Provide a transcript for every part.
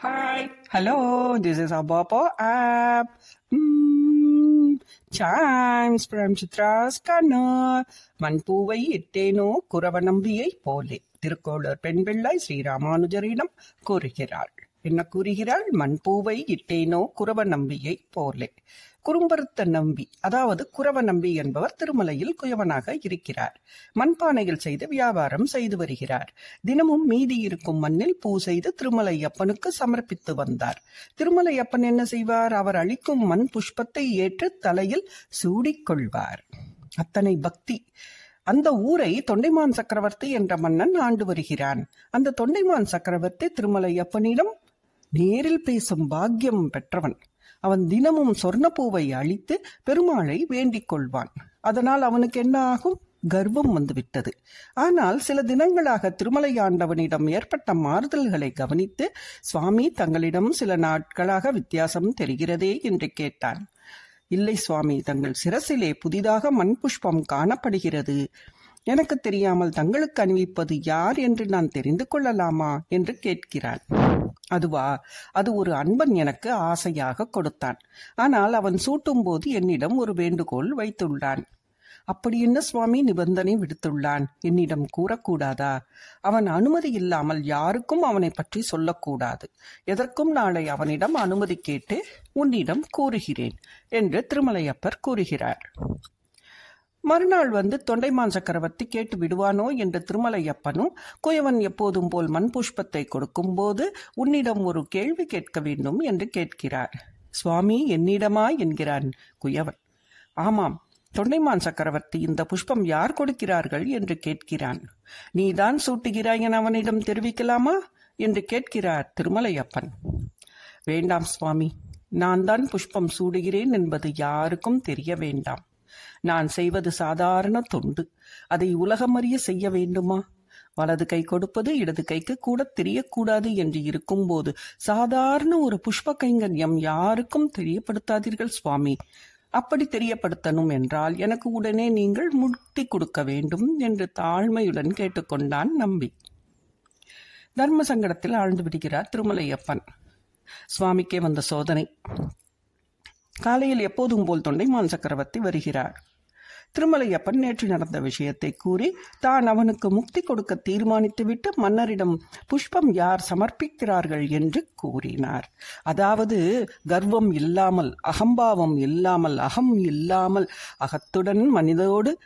Hi, hello, this is Abopo app. Mm, chimes from Chitra's corner. மண்பூவை இட்டேனோ குறவ நம்பியை போலே திருக்கோளர் பெண் பிள்ளை ஸ்ரீராமானுஜரிடம் கூறுகிறாள் என்ன கூறுகிறாள்? மண்பூவை இட்டேனோ குரவ நம்பியை போலே. குறும்பருத்த நம்பி அதாவது குரவ நம்பி என்பவர் திருமலையில் குயவனாக இருக்கிறார். மண்பானையில் செய்து வியாபாரம் செய்து வருகிறார். தினமும் மீதி இருக்கும் மண்ணில் பூ செய்து திருமலை அப்பனுக்கு சமர்ப்பித்து வந்தார். திருமலை அப்பன் என்ன செய்வார்? அவர் அளிக்கும் மண் புஷ்பத்தை ஏற்று தலையில் சூடிக்கொள்வார். அத்தனை பக்தி. அந்த ஊரை தொண்டைமான் சக்கரவர்த்தி என்ற மன்னன் ஆண்டு வருகிறான். அந்த தொண்டைமான் சக்கரவர்த்தி திருமலையப்பனிடம் நேரில் பேசும் பாக்கியம் பெற்றவன். அவன் தினமும் சொர்ணப்பூவை அழித்து பெருமாளை வேண்டிக் கொள்வான். அதனால் அவனுக்கு என்ன ஆகும் கர்வம் வந்துவிட்டது. ஆனால் சில தினங்களாக திருமலை ஆண்டவனிடம் ஏற்பட்ட மாறுதல்களை கவனித்து சுவாமி தங்களிடம் சில நாட்களாக வித்தியாசம் தெரிகிறதே என்று கேட்டான். இல்லை சுவாமி தங்கள் சிரசிலே புதிதாக மண் புஷ்பம் காணப்படுகிறது. எனக்கு தெரியாமல் தங்களுக்கு அணிவிப்பது யார் என்று நான் தெரிந்து கொள்ளலாமா? என்று கேட்கிறான். அதுவா? அது ஒரு அன்பன் எனக்கு ஆசையாக கொடுத்தான். ஆனால் அவன் சூட்டும்போது என்னிடம் ஒரு வேண்டுகோள் வைத்துள்ளான். அப்படி என்ன சுவாமி நிபந்தனை விடுத்துள்ளான்? என்னிடம் கூறக்கூடாதா? அவன் அனுமதி இல்லாமல் யாருக்கும் அவனை பற்றி சொல்லக்கூடாது. எதற்கும் நாளை அவனிடம் அனுமதி கேட்டு உன்னிடம் கூறுகிறேன் என்று திருமலையப்பர் கூறுகிறார். மறுநாள் வந்து தொண்டைமான் சக்கரவர்த்தி கேட்டு விடுவானோ என்று திருமலையப்பனும் குயவன் எப்போதும் போல் மண் புஷ்பத்தை கொடுக்கும்போது உன்னிடம் ஒரு கேள்வி கேட்க வேண்டும் என்று கேட்கிறார். சுவாமி என்னிடமா? என்கிறான் குயவன். ஆமாம் தொண்டைமான் சக்கரவர்த்தி இந்த புஷ்பம் யார் கொடுக்கிறார்கள்? என்று கேட்கிறான். நீதான் சூட்டுகிறாய் என அவனிடம் தெரிவிக்கலாமா? என்று கேட்கிறார் திருமலையப்பன். வேண்டாம் சுவாமி நான் தான் புஷ்பம் சூடுகிறேன் என்பது யாருக்கும் தெரிய வேண்டாம். நான் செய்வது சாதாரண தொண்டு. அதை உலகமறிய செய்ய வேண்டுமா? வலது கை கொடுப்பது இடது கைக்கு கூட தெரியக்கூடாது என்று இருக்கும்போது சாதாரண ஒரு புஷ்ப கைங்கரியம் யாருக்கும் தெரியப்படுத்தாதீர்கள் சுவாமி. அப்படி தெரியப்படுத்தணும் என்றால் எனக்கு உடனே நீங்கள் முட்டி கொடுக்க வேண்டும் என்று தாழ்மையுடன் கேட்டுக்கொண்டான் நம்பி. தர்ம சங்கடத்தில் ஆழ்ந்து விடுகிறார் திருமலையப்பன். சுவாமிக்கே வந்த சோதனை. காலையில் எப்போதும் போல் தொண்டைமான் சக்கரவர்த்தி வருகிறார். திருமலையப்பன் நேற்று நடந்த விஷயத்தை கூறி தான் அவனுக்கு முக்தி கொடுக்க தீர்மானித்துவிட்டு மன்னரிடம் புஷ்பம் யார் சமர்ப்பிக்கிறார்கள் என்று கூறினார். அதாவது கர்வம் இல்லாமல் அகம்பாவம் இல்லாமல் அகம் இல்லாமல் அகத்துடன் மனிதோடு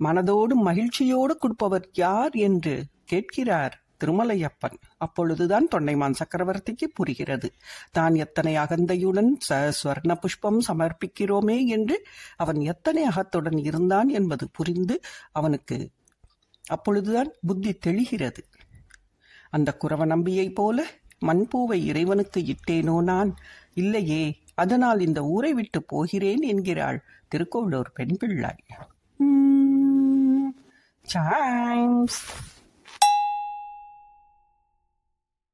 மனதோடு மகிழ்ச்சியோடு கொடுப்பவர் யார் என்று கேட்கிறார். திருமலையப்பன் அப்பொழுதுதான் தொண்டைமான் சக்கரவர்த்திக்கு புரிகிறது. தான் எத்தனை அகந்தையுடன் ச ஸ்வர்ண புஷ்பம் சமர்ப்பிக்கிறோமே என்று அவன் எத்தனை அகத்துடன் இருந்தான் என்பது புரிந்து அவனுக்கு அப்பொழுதுதான் புத்தி தெளிகிறது. அந்த குறவ நம்பியைப் போல மண்பூவை இறைவனுக்கு இட்டேனோ நான்? இல்லையே அதனால் இந்த ஊரை விட்டு போகிறேன் என்கிறாள் திருக்கோளூர் பெண் பிள்ளாய் சாய்ஸ்